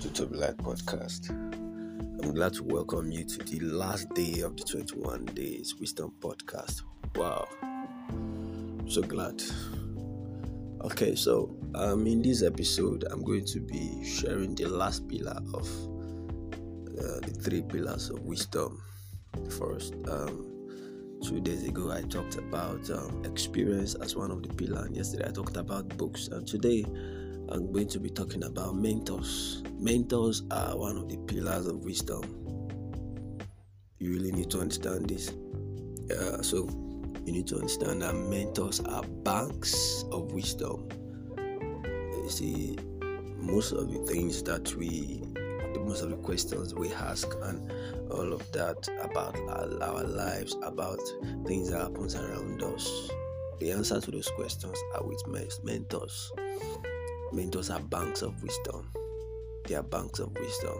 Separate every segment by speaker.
Speaker 1: to Toby Light Podcast. I'm glad to welcome you to the last day of the 21 Days Wisdom Podcast. Wow, so glad. Okay, so um, in this episode, I'm going to be sharing the last pillar of uh, the three pillars of wisdom. First, um, two days ago, I talked about um, experience as one of the pillars, and yesterday, I talked about books, and today, I'm going to be talking about mentors. Mentors are one of the pillars of wisdom. You really need to understand this. Uh, so, you need to understand that mentors are banks of wisdom. You see, most of the things that we, most of the questions we ask, and all of that about our, our lives, about things that happens around us, the answer to those questions are with mentors. Mentors are banks of wisdom. They are banks of wisdom.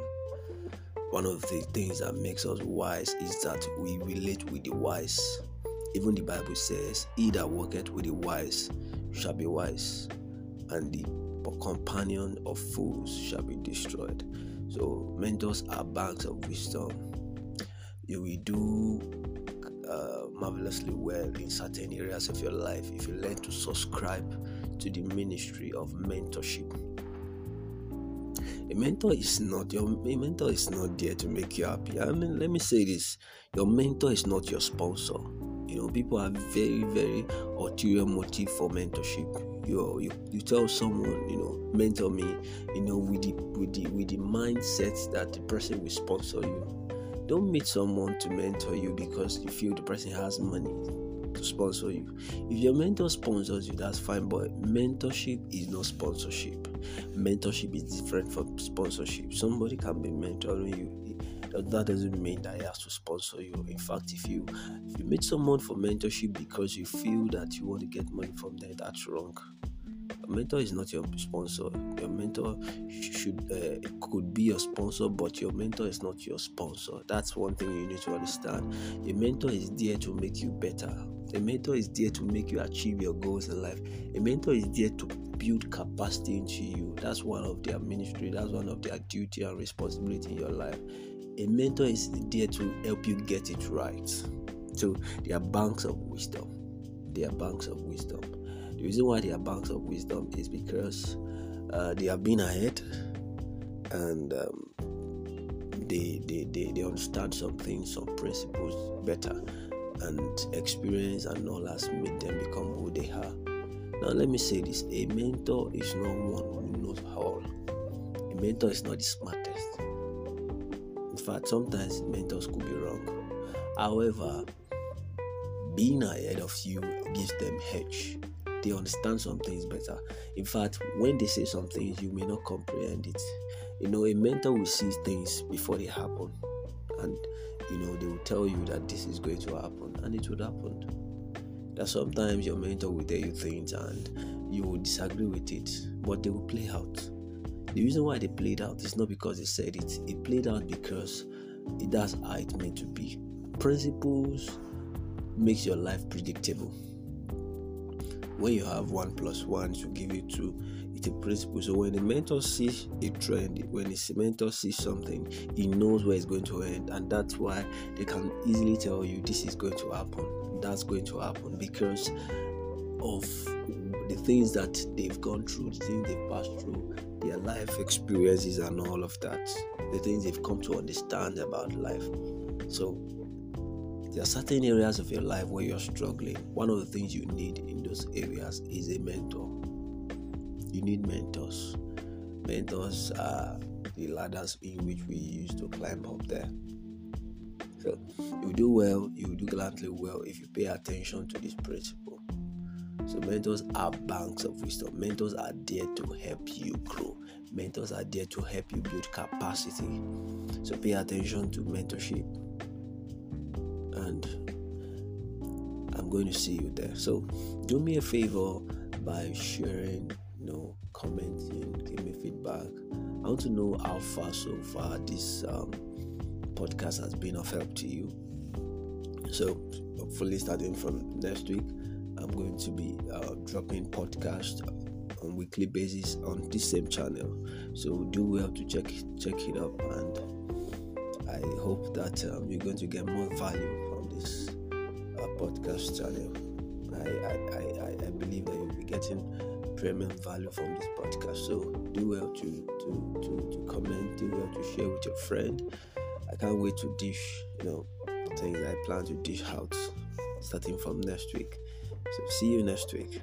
Speaker 1: One of the things that makes us wise is that we relate with the wise. Even the Bible says, He that walketh with the wise shall be wise, and the companion of fools shall be destroyed. So, mentors are banks of wisdom. You will do uh, marvelously well in certain areas of your life if you learn to subscribe to the ministry of mentorship. A mentor is not your a mentor is not there to make you happy. I mean, let me say this: your mentor is not your sponsor. You know, people have very, very ulterior motive for mentorship. You, you you tell someone, you know, mentor me, you know, with the with the with the mindset that the person will sponsor you. Don't meet someone to mentor you because you feel the person has money to sponsor you. If your mentor sponsors you, that's fine, but mentorship is not sponsorship. Mentorship is different from sponsorship. Somebody can be mentoring you. That doesn't mean that he has to sponsor you. In fact, if you if you meet someone for mentorship because you feel that you want to get money from them, that's wrong. A mentor is not your sponsor. Your mentor should uh, could be your sponsor, but your mentor is not your sponsor. That's one thing you need to understand. A mentor is there to make you better. A mentor is there to make you achieve your goals in life. A mentor is there to build capacity into you. That's one of their ministry. That's one of their duty and responsibility in your life. A mentor is there to help you get it right. So they are banks of wisdom. They are banks of wisdom. The reason why they are banks of wisdom is because uh, they have been ahead and um, they, they, they, they understand some things, some principles better, and experience and all has made them become who they are. Now, let me say this a mentor is not one who knows all, a mentor is not the smartest. In fact, sometimes mentors could be wrong. However, being ahead of you gives them edge they understand some things better. In fact, when they say some things, you may not comprehend it. You know, a mentor will see things before they happen, and you know, they will tell you that this is going to happen, and it would happen. That sometimes your mentor will tell you things and you will disagree with it, but they will play out. The reason why they played out is not because they said it, it played out because it does how it meant to be. Principles makes your life predictable when you have one plus one to give you two a principle so when a mentor sees a trend when a mentor sees something he knows where it's going to end and that's why they can easily tell you this is going to happen that's going to happen because of the things that they've gone through the things they've passed through their life experiences and all of that the things they've come to understand about life so there are certain areas of your life where you're struggling. One of the things you need in those areas is a mentor. You need mentors. Mentors are the ladders in which we use to climb up there. So you do well, you do gladly well if you pay attention to this principle. So mentors are banks of wisdom. Mentors are there to help you grow. Mentors are there to help you build capacity. So pay attention to mentorship and I'm going to see you there. So do me a favor by sharing, you know, commenting, give me feedback. I want to know how far so far this um, podcast has been of help to you. So hopefully starting from next week, I'm going to be uh, dropping podcast on weekly basis on this same channel. So do well to check check it up, and I hope that um, you're going to get more value from this uh, podcast channel. I, I, I, I believe that you'll be getting premium value from this podcast. So do well to to, to, to comment, do well to share with your friend. I can't wait to dish, you know, things I plan to dish out starting from next week. So see you next week.